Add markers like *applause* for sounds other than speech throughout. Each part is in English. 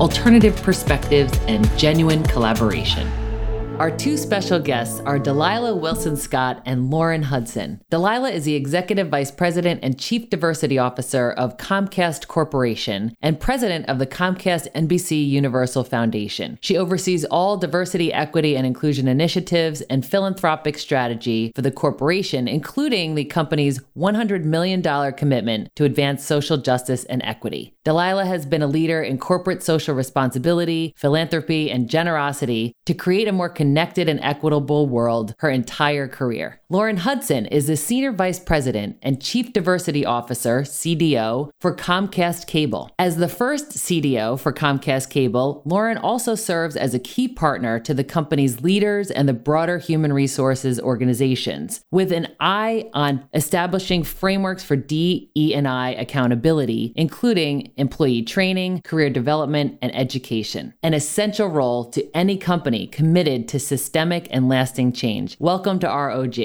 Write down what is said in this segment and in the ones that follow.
alternative perspectives, and genuine collaboration. Our two special guests are Dalila Wilson Scott and Lauren Hudson. Dalila is the Executive Vice President and Chief Diversity Officer of Comcast Corporation and President of the Comcast NBC Universal Foundation. She oversees all diversity, equity, and inclusion initiatives and philanthropic strategy for the corporation, including the company's $100 million commitment to advance social justice and equity. Dalila has been a leader in corporate social responsibility, philanthropy, and generosity to create a more connected and equitable world her entire career. Lauren Hudson is the Senior Vice President and Chief Diversity Officer, CDO, for Comcast Cable. As the first CDO for Comcast Cable, Lauren also serves as a key partner to the company's leaders and the broader human resources organizations, with an eye on establishing frameworks for DE&I accountability, including employee training, career development, and education. An essential role to any company committed to systemic and lasting change. Welcome to ROG.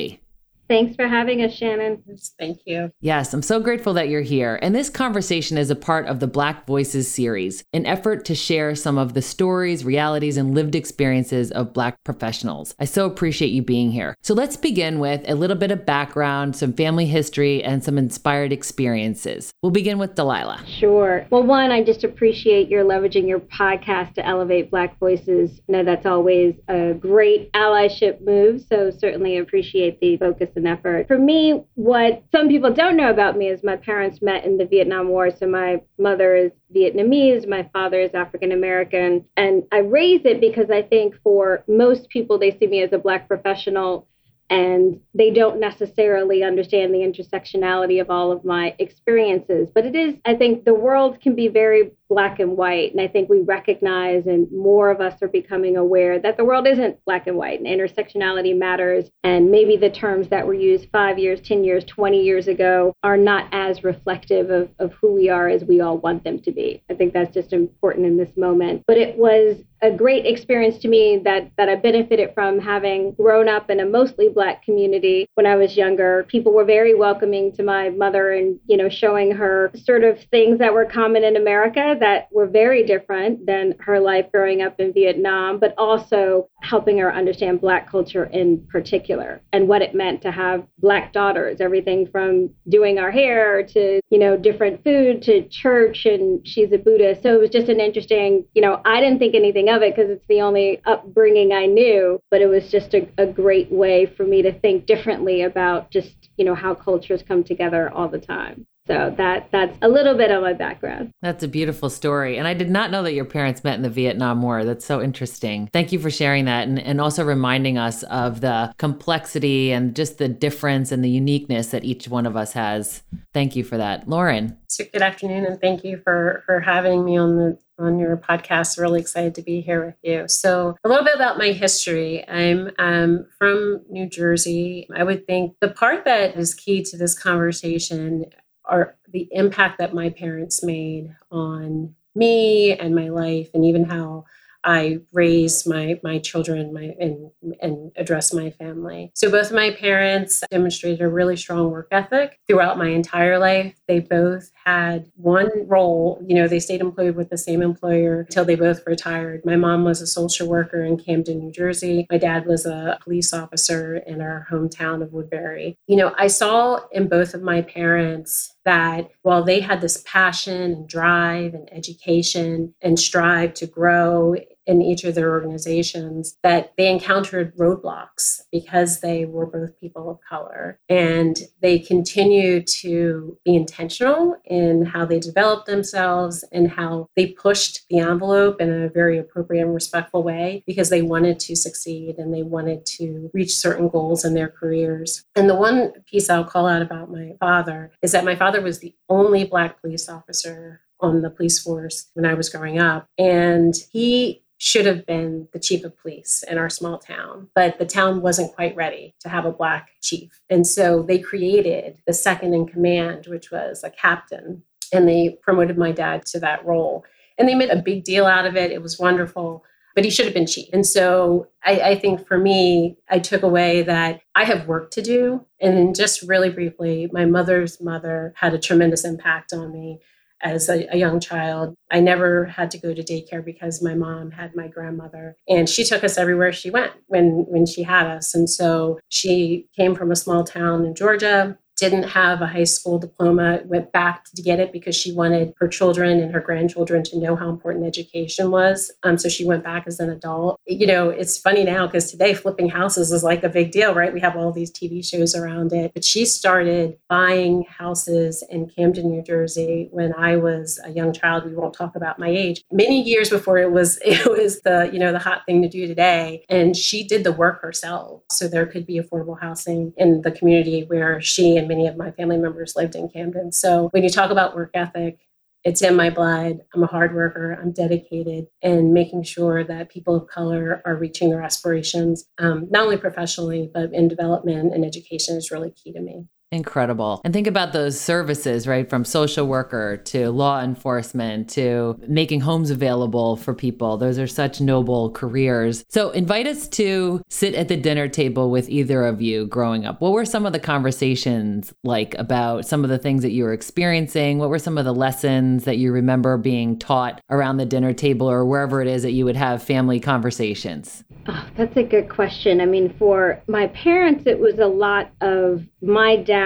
Thanks for having us, Shannon. Thank you. Yes, I'm so grateful that you're here. And this conversation is a part of the Black Voices series, an effort to share some of the stories, realities, and lived experiences of Black professionals. I so appreciate you being here. So let's begin with a little bit of background, some family history, and some inspired experiences. We'll begin with Dalila. Sure. Well, one, I just appreciate your leveraging your podcast to elevate Black voices. I know that's always a great allyship move. So certainly appreciate the focus effort. For me, what some people don't know about me is my parents met in the Vietnam War. So my mother is Vietnamese, my father is African American. And I raise it because I think for most people, they see me as a Black professional and they don't necessarily understand the intersectionality of all of my experiences. But it is, I think, the world can be very black and white. And I think we recognize, and more of us are becoming aware that the world isn't black and white and intersectionality matters. And maybe the terms that were used five years, 10 years, 20 years ago are not as reflective of, of who we are as we all want them to be. I think that's just important in this moment. But it was a great experience to me that that I benefited from having grown up in a mostly black community when I was younger. People were very welcoming to my mother and you know showing her sort of things that were common in America that were very different than her life growing up in Vietnam, but also helping her understand black culture in particular and what it meant to have black daughters, everything from doing our hair to, you know, different food to church and she's a Buddhist. So it was just an interesting, you know, I didn't think anything of it because it's the only upbringing I knew, but it was just a, a great way for me to think differently about just, you know, how cultures come together all the time. So that that's a little bit of my background. That's a beautiful story. And I did not know that your parents met in the Vietnam War. That's so interesting. Thank you for sharing that and, and also reminding us of the complexity and just the difference and the uniqueness that each one of us has. Thank you for that. Lauren. So good afternoon and thank you for for having me on the on your podcast. Really excited to be here with you. So, a little bit about my history. I'm um, from New Jersey. I would think the part that is key to this conversation are the impact that my parents made on me and my life, and even how I raise my my children, my and and address my family. So both of my parents demonstrated a really strong work ethic throughout my entire life. They both had one role. You know, they stayed employed with the same employer until they both retired. My mom was a social worker in Camden, New Jersey. My dad was a police officer in our hometown of Woodbury. You know, I saw in both of my parents that while they had this passion and drive and education and strive to grow in each of their organizations that they encountered roadblocks because they were both people of color and they continue to be intentional in how they developed themselves and how they pushed the envelope in a very appropriate and respectful way because they wanted to succeed and they wanted to reach certain goals in their careers and the one piece i'll call out about my father is that my father was the only black police officer on the police force when I was growing up. And he should have been the chief of police in our small town, but the town wasn't quite ready to have a black chief. And so they created the second in command, which was a captain, and they promoted my dad to that role. And they made a big deal out of it. It was wonderful but he should have been chief. And so I, I, think for me, I took away that I have work to do. And just really briefly, my mother's mother had a tremendous impact on me as a, a, young child. I never had to go to daycare because my mom had my grandmother and she took us everywhere she went when when she had us. And so she came from a small town in Georgia didn't have a high school diploma, went back to get it because she wanted her children and her grandchildren to know how important education was. Um, so she went back as an adult. You know, it's funny now because today flipping houses is like a big deal, right? We have all these TV shows around it. But she started buying houses in Camden, New Jersey when I was a young child. We won't talk about my age. Many years before it was *laughs* it was the, you know, the hot thing to do today. And she did the work herself. So there could be affordable housing in the community where she and many of my family members lived in Camden. So when you talk about work ethic, it's in my blood. I'm a hard worker. I'm dedicated and making sure that people of color are reaching their aspirations, um, not only professionally, but in development and education is really key to me. Incredible. And think about those services, right? From social worker to law enforcement to making homes available for people. Those are such noble careers. So invite us to sit at the dinner table with either of you growing up. What were some of the conversations like about some of the things that you were experiencing? What were some of the lessons that you remember being taught around the dinner table or wherever it is that you would have family conversations? Oh, that's a good question. I mean, for my parents, it was a lot of my dad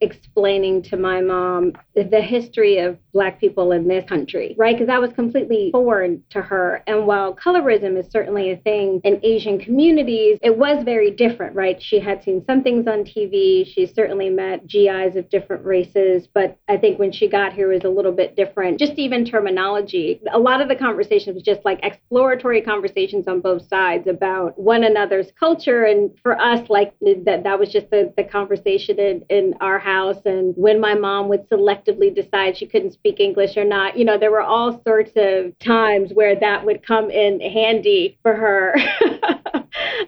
explaining to my mom the history of Black people in this country, right? Because that was completely foreign to her. And while colorism is certainly a thing in Asian communities, it was very different, right? She had seen some things on TV. She certainly met GIs of different races. But I think when she got here, it was a little bit different. Just even terminology. A lot of the conversations was just like exploratory conversations on both sides about one another's culture. And for us, like that, that was just the, the conversation in, in our house. And when my mom would selectively decide she couldn't speak English or not, you know, there were all sorts of times where that would come in handy for her. *laughs*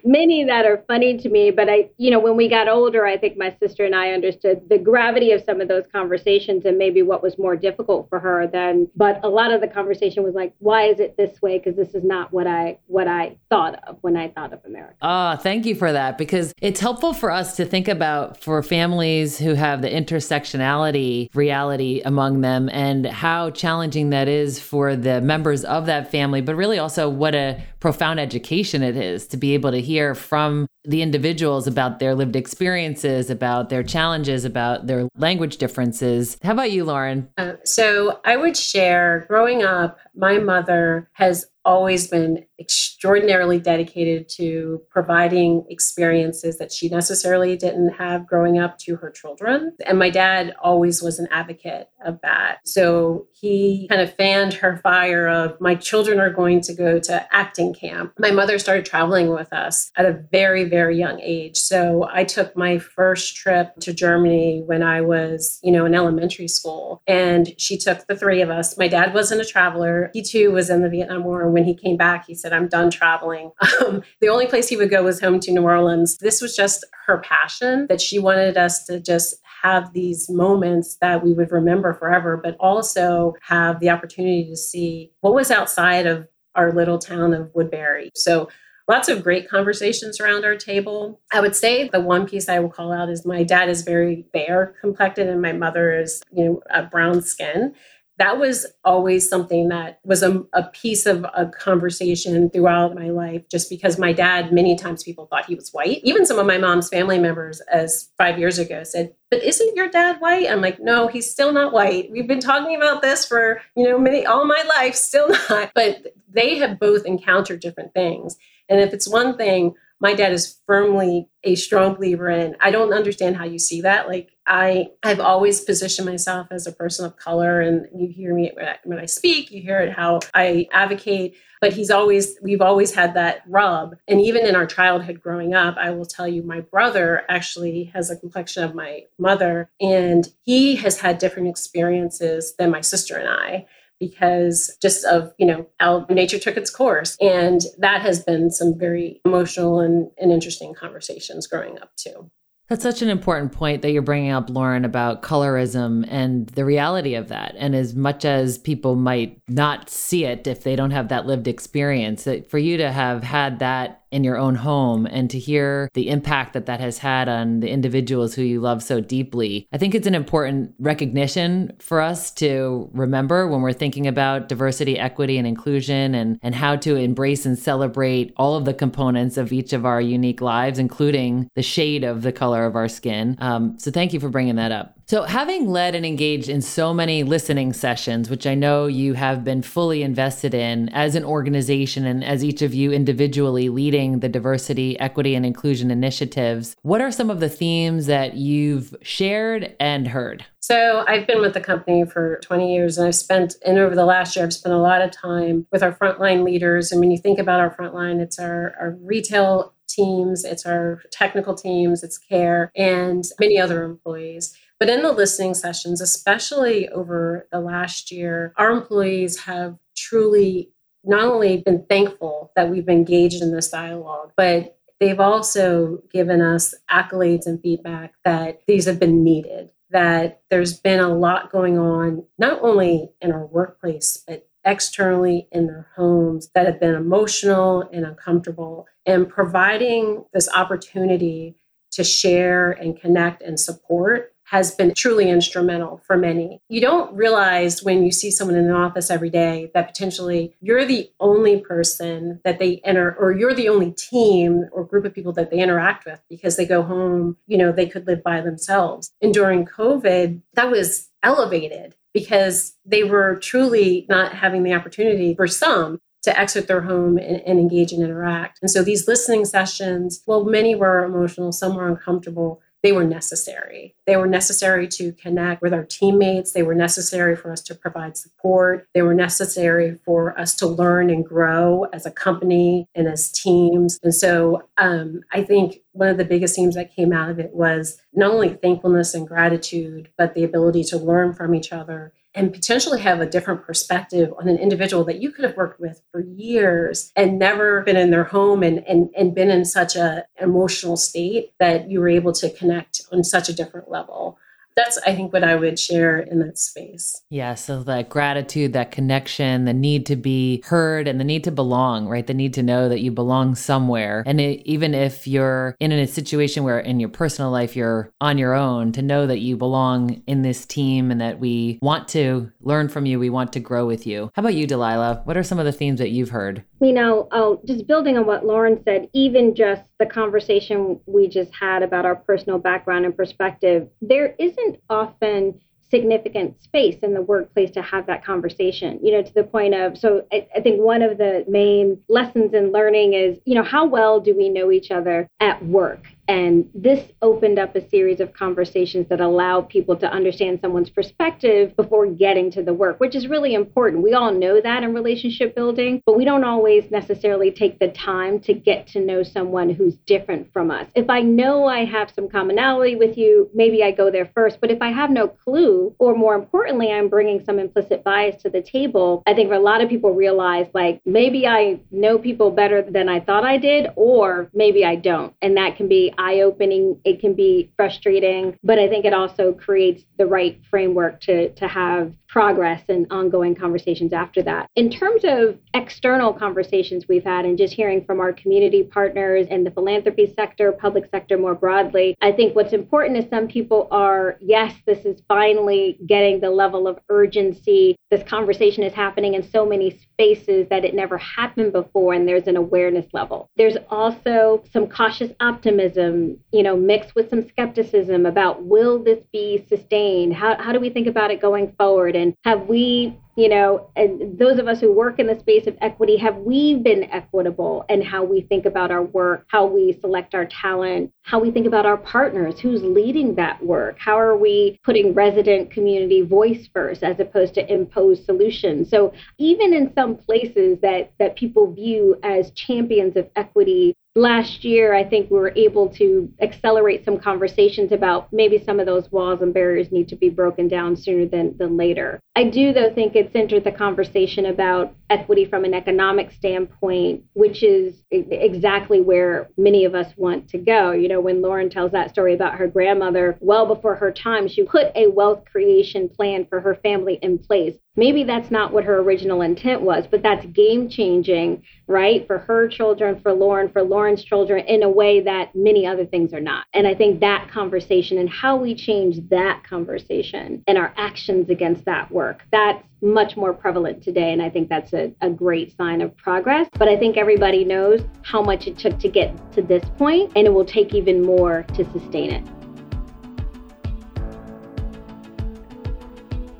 Many that are funny to me, but I, you know, when we got older, I think my sister and I understood the gravity of some of those conversations and maybe what was more difficult for her than, but a lot of the conversation was like, why is it this way? Because this is not what I, what I thought of when I thought of America. Ah, thank you for that because it's helpful for us to think about for families who have the intersectionality reality among them and how challenging that is for the members of that family, but really also what a profound education it is to be able to hear from the individuals about their lived experiences, about their challenges, about their language differences. How about you, Lauren? Uh, so I would share growing up, my mother has always been extraordinarily dedicated to providing experiences that she necessarily didn't have growing up to her children. And my dad always was an advocate of that. So he kind of fanned her fire of my children are going to go to acting camp. My mother started traveling with us at a very, very young age. So I took my first trip to Germany when I was, you know, in elementary school. And she took the three of us. My dad wasn't a traveler. He too was in the Vietnam War And when he came back, he said, I'm done traveling. *laughs* Um, the only place he would go was home to New Orleans. This was just her passion that she wanted us to just have these moments that we would remember forever, but also have the opportunity to see what was outside of our little town of Woodbury. So lots of great conversations around our table. I would say the one piece I will call out is my dad is very fair complected and my mother is, you know, brown skin that was always something that was a, a, piece of a conversation throughout my life just because my dad many times people thought he was white. Even some of my mom's family members as five years ago said but isn't your dad white? I'm like no he's still not white. We've been talking about this for you know many all my life still not. But they have both encountered different things. And if it's one thing my dad is firmly a strong believer in i don't understand how you see that. Like i i've always positioned myself as a person of color and you hear me when I, speak you hear it how i advocate but he's always we've always had that rub. And even in our childhood growing up i will tell you my brother actually has a complexion of my mother and he has had different experiences than my sister and i because just of, you know, how nature took its course. And that has been some very emotional and, and interesting conversations growing up too. That's such an important point that you're bringing up, Lauren, about colorism and the reality of that. And as much as people might not see it if they don't have that lived experience, for you to have had that in your own home and to hear the impact that that has had on the individuals who you love so deeply. I think it's an important recognition for us to remember when we're thinking about diversity, equity, and inclusion and, and how to embrace and celebrate all of the components of each of our unique lives, including the shade of the color of our skin. Um, so thank you for bringing that up. So, having led and engaged in so many listening sessions, which I know you have been fully invested in as an organization and as each of you individually leading the diversity, equity, and inclusion initiatives, what are some of the themes that you've shared and heard? So, I've been with the company for 20 years and I've spent, and over the last year, I've spent a lot of time with our frontline leaders. And when you think about our frontline, it's our, our retail teams, it's our technical teams, it's care, and many other employees. But in the listening sessions, especially over the last year, our employees have truly not only been thankful that we've engaged in this dialogue, but they've also given us accolades and feedback that these have been needed, that there's been a lot going on, not only in our workplace, but externally in their homes that have been emotional and uncomfortable. And providing this opportunity to share and connect and support has been truly instrumental for many. You don't realize when you see someone in an office every day that potentially you're the only person that they enter, or you're the only team or group of people that they interact with because they go home, you know, they could live by themselves. And during COVID, that was elevated because they were truly not having the opportunity for some to exit their home and, and, engage and interact. And so these listening sessions, well, many were emotional, some were uncomfortable, they were necessary. They were necessary to connect with our teammates. They were necessary for us to provide support. They were necessary for us to learn and grow as a company and as teams. And so um, I think one of the biggest themes that came out of it was not only thankfulness and gratitude, but the ability to learn from each other and potentially have a different perspective on an individual that you could have worked with for years and never been in their home and, and, and been in such an emotional state that you were able to connect on such a different level that's i think what i would share in that space. Yeah so that gratitude that connection the need to be heard and the need to belong right? The need to know that you belong somewhere. And it, even if you're in a situation where in your personal life you're on your own to know that you belong in this team and that we want to learn from you we want to grow with you. How about you dalila? What are some of the themes that you've heard? You know oh, just building on what lauren said even just the conversation we just had about our personal background and perspective, there isn't often significant space in the workplace to have that conversation, you know, to the point of, so I, I, think one of the main lessons in learning is, you know, how well do we know each other at work? And this opened up a series of conversations that allow people to understand someone's perspective before getting to the work, which is really important. We all know that in relationship building, but we don't always necessarily take the time to get to know someone who's different from us. If I know I have some commonality with you, maybe I go there first. But if I have no clue, or more importantly, I'm bringing some implicit bias to the table, I think a lot of people realize like maybe I know people better than I thought I did, or maybe I don't. And that can be eye opening. It can be frustrating, but I think it also creates the right framework to, to have progress and ongoing conversations after that. In terms of external conversations we've had and just hearing from our community partners and the philanthropy sector, public sector more broadly, I think what's important is some people are, yes, this is finally getting the level of urgency. This conversation is happening in so many spaces that it never happened before, and there's an awareness level. There's also some cautious optimism, you know, mixed with some skepticism about will this be sustained? How, how do we think about it going forward? And have we you know, and those of us who work in the space of equity, have we been equitable in how we think about our work, how we select our talent, how we think about our partners, who's leading that work? How are we putting resident community voice first as opposed to imposed solutions? So even in some places that that people view as champions of equity, last year, I think we were able to accelerate some conversations about maybe some of those walls and barriers need to be broken down sooner than, than later. I do, though, think it centered the conversation about equity from an economic standpoint, which is exactly where many of us want to go. You know, when Lauren tells that story about her grandmother, well before her time, she put a wealth creation plan for her family in place. Maybe that's not what her original intent was, but that's game changing, right? For her children, for Lauren, for Lauren's children, in a way that many other things are not. And I think that conversation and how we change that conversation and our actions against that work, that's much more prevalent today. And I think that's a, a great sign of progress. But I think everybody knows how much it took to get to this point, and it will take even more to sustain it.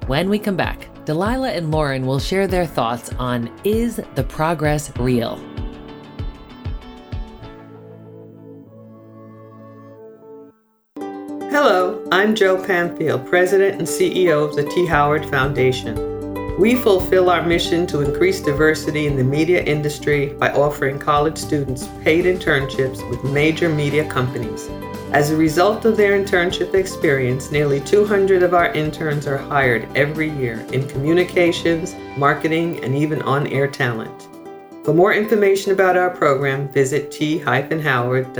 When we come back, Dalila and Lauren will share their thoughts on Is the Progress Real? Hello, I'm Joe Pamfield, President and CEO of the T. Howard Foundation. We fulfill our mission to increase diversity in the media industry by offering college students paid internships with major media companies. As a result of their internship experience, nearly 200 of our interns are hired every year in communications, marketing, and even on air talent. For more information about our program, visit t-howard.org.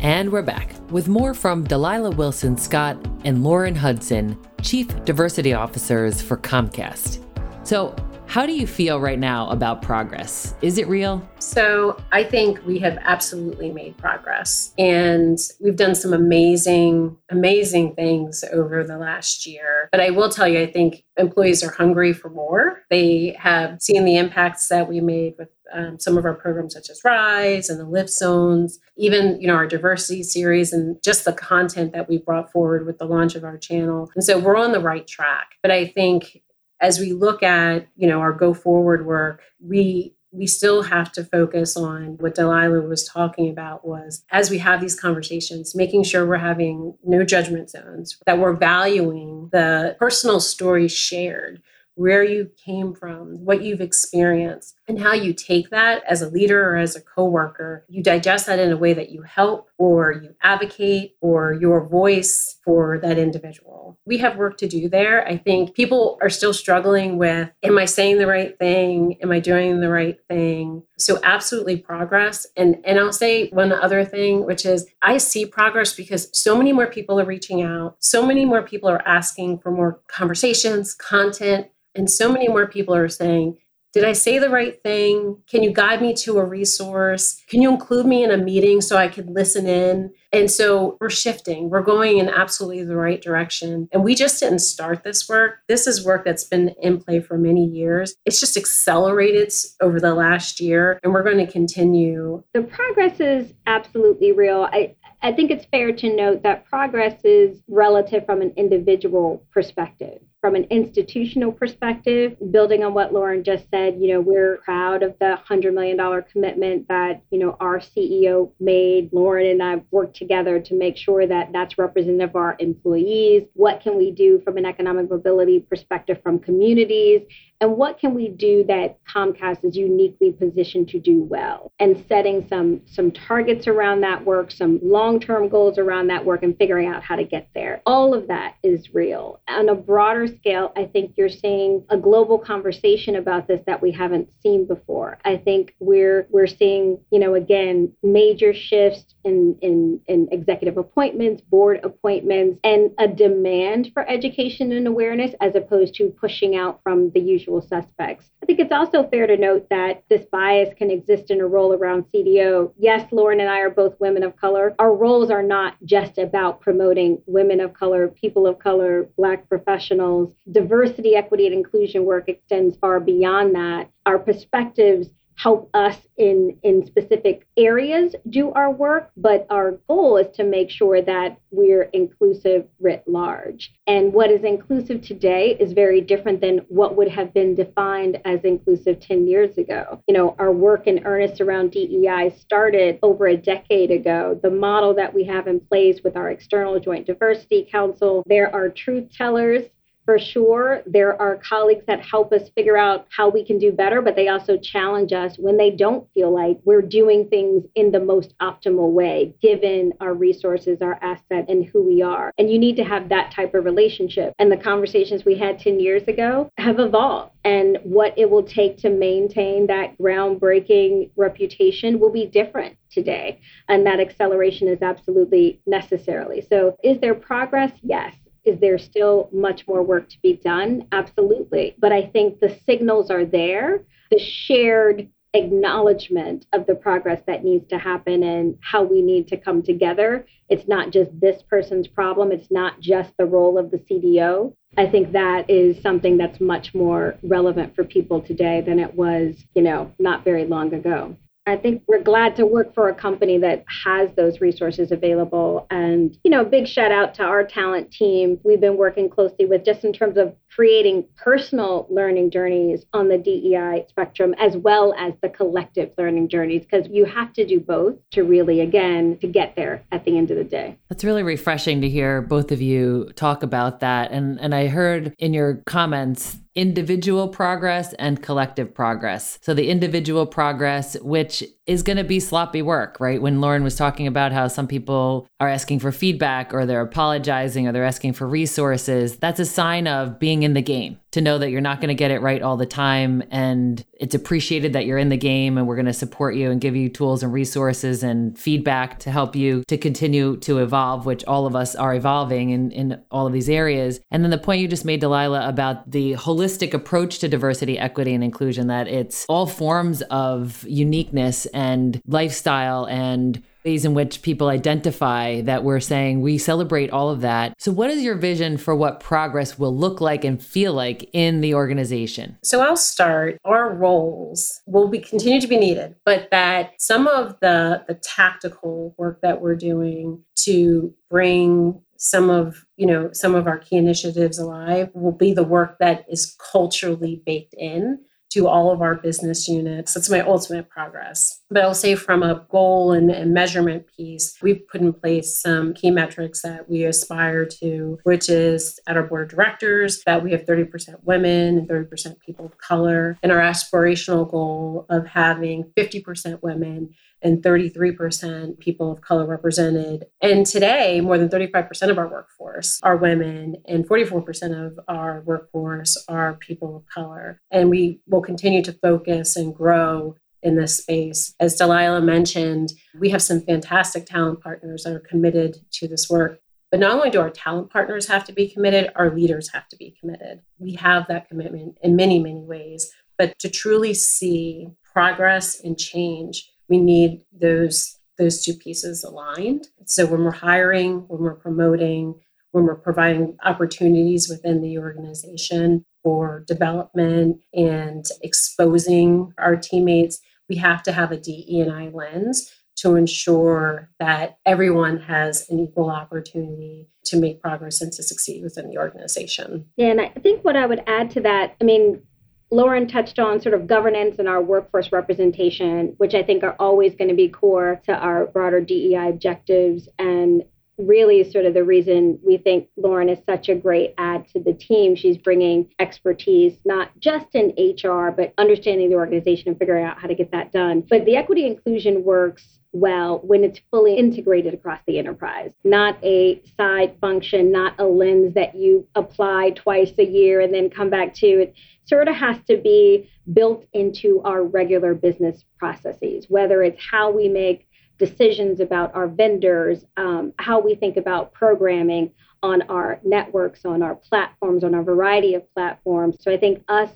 And we're back with more from Dalila Wilson Scott and Lauren Hudson, Chief Diversity Officers for Comcast. So, how do you feel right now about progress? Is it real? So, I think we have absolutely made progress. And we've done some amazing, amazing things over the last year. But I will tell you, I think employees are hungry for more. They have seen the impacts that we made with um, some of our programs such as rise and the lift zones even you know our diversity series and just the content that we brought forward with the launch of our channel and so we're on the right track but i think as we look at you know our go forward work we we still have to focus on what Dalila was talking about was as we have these conversations, making sure we're having no judgment zones, that we're valuing the personal stories shared where you came from, what you've experienced, and how you take that as a leader or as a coworker. You digest that in a way that you help or you advocate or your voice for that individual. We have work to do there. I think people are still struggling with am I saying the right thing? Am I doing the right thing? So absolutely progress. And and I'll say one other thing which is I see progress because so many more people are reaching out. So many more people are asking for more conversations, content and so many more people are saying, did I say the right thing? Can you guide me to a resource? Can you include me in a meeting so I can listen in? And so we're shifting. We're going in absolutely the right direction. And we just didn't start this work. This is work that's been in play for many years. It's just accelerated over the last year, and we're going to continue. The progress is absolutely real. I, I think it's fair to note that progress is relative from an individual perspective from an institutional perspective, building on what Lauren just said, you know, we're proud of the $100 million commitment that, you know, our CEO made. Lauren and I worked together to make sure that that's representative of our employees. What can we do from an economic mobility perspective from communities? and what can we do that Comcast is uniquely positioned to do well and setting some some targets around that work some long-term goals around that work and figuring out how to get there all of that is real on a broader scale I think you're seeing a global conversation about this that we haven't seen before I think we're we're seeing you know again major shifts in in, in executive appointments board appointments and a demand for education and awareness as opposed to pushing out from the usual usual suspects. I think it's also fair to note that this bias can exist in a role around CDO. Yes, Lauren and I are both women of color. Our roles are not just about promoting women of color, people of color, Black professionals. Diversity, equity, and inclusion work extends far beyond that. Our perspectives help us in in specific areas do our work but our goal is to make sure that we're inclusive writ large. And what is inclusive today is very different than what would have been defined as inclusive 10 years ago. You know our work in earnest around DEI started over a decade ago. The model that we have in place with our external joint diversity council there are truth tellers for sure. There are colleagues that help us figure out how we can do better, but they also challenge us when they don't feel like we're doing things in the most optimal way, given our resources, our asset, and who we are. And you need to have that type of relationship. And the conversations we had 10 years ago have evolved. And what it will take to maintain that groundbreaking reputation will be different today. And that acceleration is absolutely necessarily. So, is there progress? Yes. Is there still much more work to be done? Absolutely. But I think the signals are there. The shared acknowledgement of the progress that needs to happen and how we need to come together. It's not just this person's problem, it's not just the role of the CDO. I think that is something that's much more relevant for people today than it was, you know, not very long ago. I think we're glad to work for a company that has those resources available. And, you know, big shout out to our talent team. We've been working closely with just in terms of creating personal learning journeys on the DEI spectrum as well as the collective learning journeys, because you have to do both to really, again, to get there at the end of the day. That's really refreshing to hear both of you talk about that. And and I heard in your comments individual progress and collective progress. So the individual progress, which is going to be sloppy work, right? When Lauren was talking about how some people are asking for feedback or they're apologizing or they're asking for resources, that's a sign of being in the game to know that you're not going to get it right all the time. And it's appreciated that you're in the game and we're going to support you and give you tools and resources and feedback to help you to continue to evolve, which all of us are evolving in, in all of these areas. And then the point you just made, Dalila, about the holistic approach to diversity, equity, and inclusion, that it's all forms of uniqueness and lifestyle and ways in which people identify that we're saying we celebrate all of that. So, what is your vision for what progress will look like and feel like in the organization? So, I'll start. Our roles will be continue to be needed, but that some of the the tactical work that we're doing to bring some of you know some of our key initiatives alive will be the work that is culturally baked in to all of our business units. That's my ultimate progress. But I'll say from a goal and, and, measurement piece, we've put in place some key metrics that we aspire to, which is at our board of directors that we have 30% women and 30% people of color, and our aspirational goal of having 50% women and 33% people of color represented. And today, more than 35% of our workforce are women, and 44% of our workforce are people of color. And we will continue to focus and grow in this space. As Dalila mentioned, we have some fantastic talent partners that are committed to this work. But not only do our talent partners have to be committed, our leaders have to be committed. We have that commitment in many, many ways. But to truly see progress and change, we need those those two pieces aligned. So when we're hiring, when we're promoting, when we're providing opportunities within the organization for development and exposing our teammates, we have to have a DE&I lens to ensure that everyone has an equal opportunity to make progress and to succeed within the organization. Yeah, and I think what I would add to that, I mean, Lauren touched on sort of governance and our workforce representation, which I think are always going to be core to our broader DEI objectives and really sort of the reason we think Lauren is such a great add to the team. She's bringing expertise, not just in HR, but understanding the organization and figuring out how to get that done. But the equity inclusion works well when it's fully integrated across the enterprise, not a side function, not a lens that you apply twice a year and then come back to. It sort of has to be built into our regular business processes, whether it's how we make decisions about our vendors, um, how we think about programming on our networks, on our platforms, on our variety of platforms. So I think us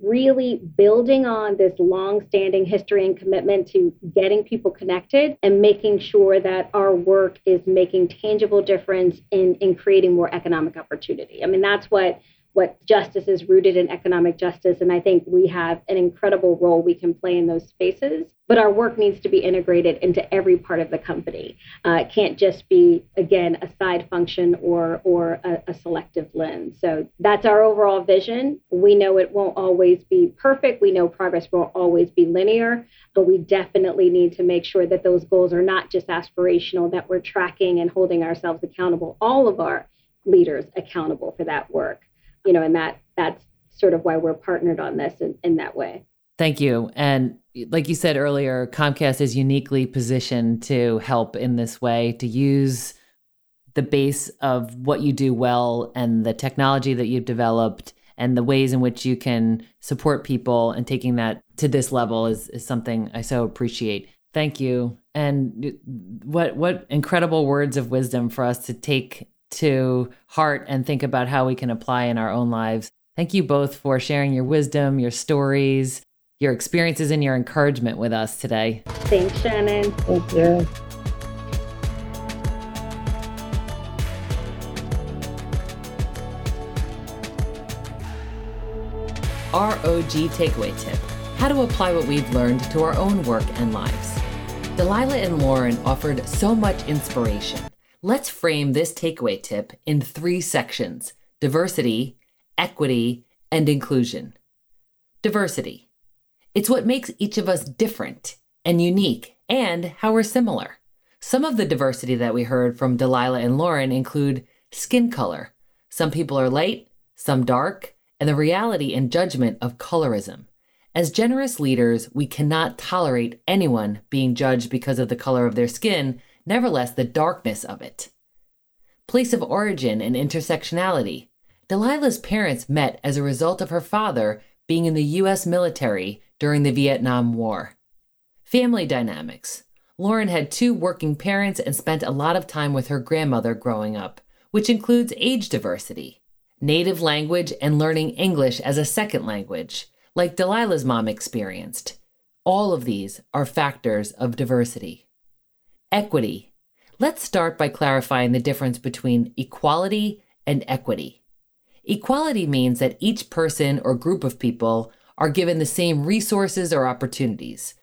really building on this long-standing history and commitment to getting people connected and making sure that our work is making tangible difference in, in creating more economic opportunity. I mean, that's what what justice is rooted in economic justice. And I think we have an incredible role we can play in those spaces. But our work needs to be integrated into every part of the company. Uh, it can't just be, again, a side function or, or a, a selective lens. So that's our overall vision. We know it won't always be perfect. We know progress won't always be linear, but we definitely need to make sure that those goals are not just aspirational, that we're tracking and holding ourselves accountable, all of our leaders accountable for that work. you know, and that that's sort of why we're partnered on this in, in that way. Thank you. And like you said earlier, Comcast is uniquely positioned to help in this way, to use the base of what you do well and the technology that you've developed and the ways in which you can support people and taking that to this level is, is something I so appreciate. Thank you. And what what incredible words of wisdom for us to take to heart and think about how we can apply in our own lives. Thank you both for sharing your wisdom, your stories, your experiences, and your encouragement with us today. Thanks, Shannon. Thank you. ROG takeaway tip how to apply what we've learned to our own work and lives. Dalila and Lauren offered so much inspiration. Let's frame this takeaway tip in three sections diversity, equity, and inclusion. Diversity. It's what makes each of us different and unique and how we're similar. Some of the diversity that we heard from Dalila and Lauren include skin color. Some people are light, some dark, and the reality and judgment of colorism. As generous leaders, we cannot tolerate anyone being judged because of the color of their skin, nevertheless, the darkness of it. Place of origin and intersectionality. Dalila's parents met as a result of her father being in the U.S. military during the Vietnam War. Family dynamics. Lauren had two working parents and spent a lot of time with her grandmother growing up, which includes age diversity native language, and learning English as a second language, like Dalila's mom experienced. All of these are factors of diversity. Equity. Let's start by clarifying the difference between equality and equity. Equality means that each person or group of people are given the same resources or opportunities,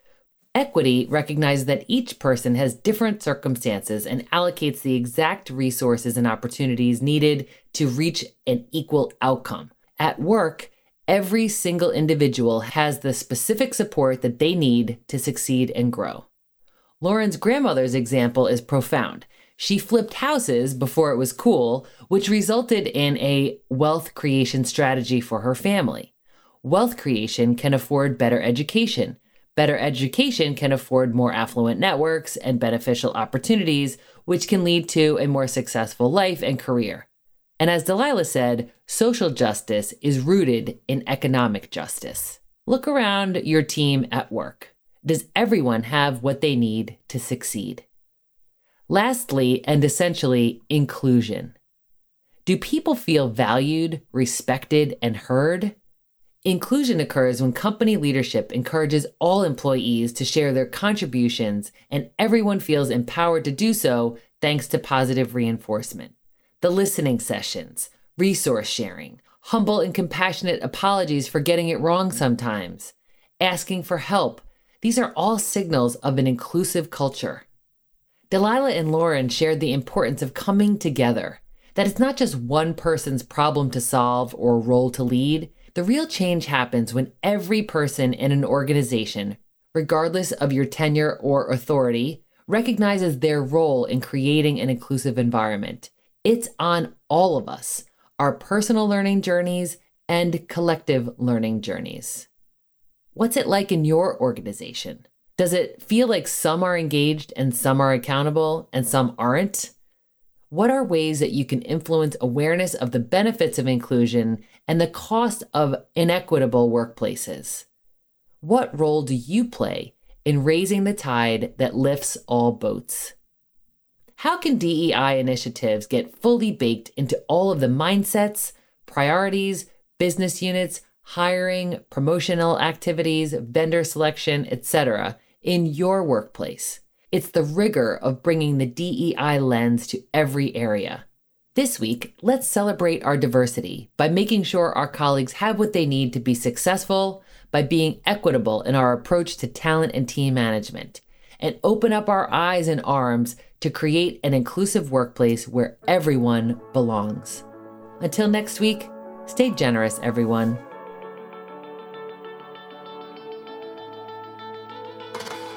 Equity recognizes that each person has different circumstances and allocates the exact resources and opportunities needed to reach an equal outcome. At work, every single individual has the specific support that they need to succeed and grow. Lauren's grandmother's example is profound. She flipped houses before it was cool, which resulted in a wealth creation strategy for her family. Wealth creation can afford better education Better education can afford more affluent networks and beneficial opportunities, which can lead to a more successful life and career. And as Dalila said, social justice is rooted in economic justice. Look around your team at work. Does everyone have what they need to succeed? Lastly, and essentially, inclusion. Do people feel valued, respected, and heard? Inclusion occurs when company leadership encourages all employees to share their contributions and everyone feels empowered to do so thanks to positive reinforcement. The listening sessions, resource sharing, humble and compassionate apologies for getting it wrong sometimes, asking for help, these are all signals of an inclusive culture. Dalila and Lauren shared the importance of coming together, that it's not just one person's problem to solve or role to lead the real change happens when every person in an organization, regardless of your tenure or authority, recognizes their role in creating an inclusive environment. It's on all of us, our personal learning journeys and collective learning journeys. What's it like in your organization? Does it feel like some are engaged and some are accountable and some aren't? What are ways that you can influence awareness of the benefits of inclusion and the cost of inequitable workplaces? What role do you play in raising the tide that lifts all boats? How can DEI initiatives get fully baked into all of the mindsets, priorities, business units, hiring, promotional activities, vendor selection, etc., in your workplace? It's the rigor of bringing the DEI lens to every area. This week, let's celebrate our diversity by making sure our colleagues have what they need to be successful, by being equitable in our approach to talent and team management, and open up our eyes and arms to create an inclusive workplace where everyone belongs. Until next week, stay generous, everyone.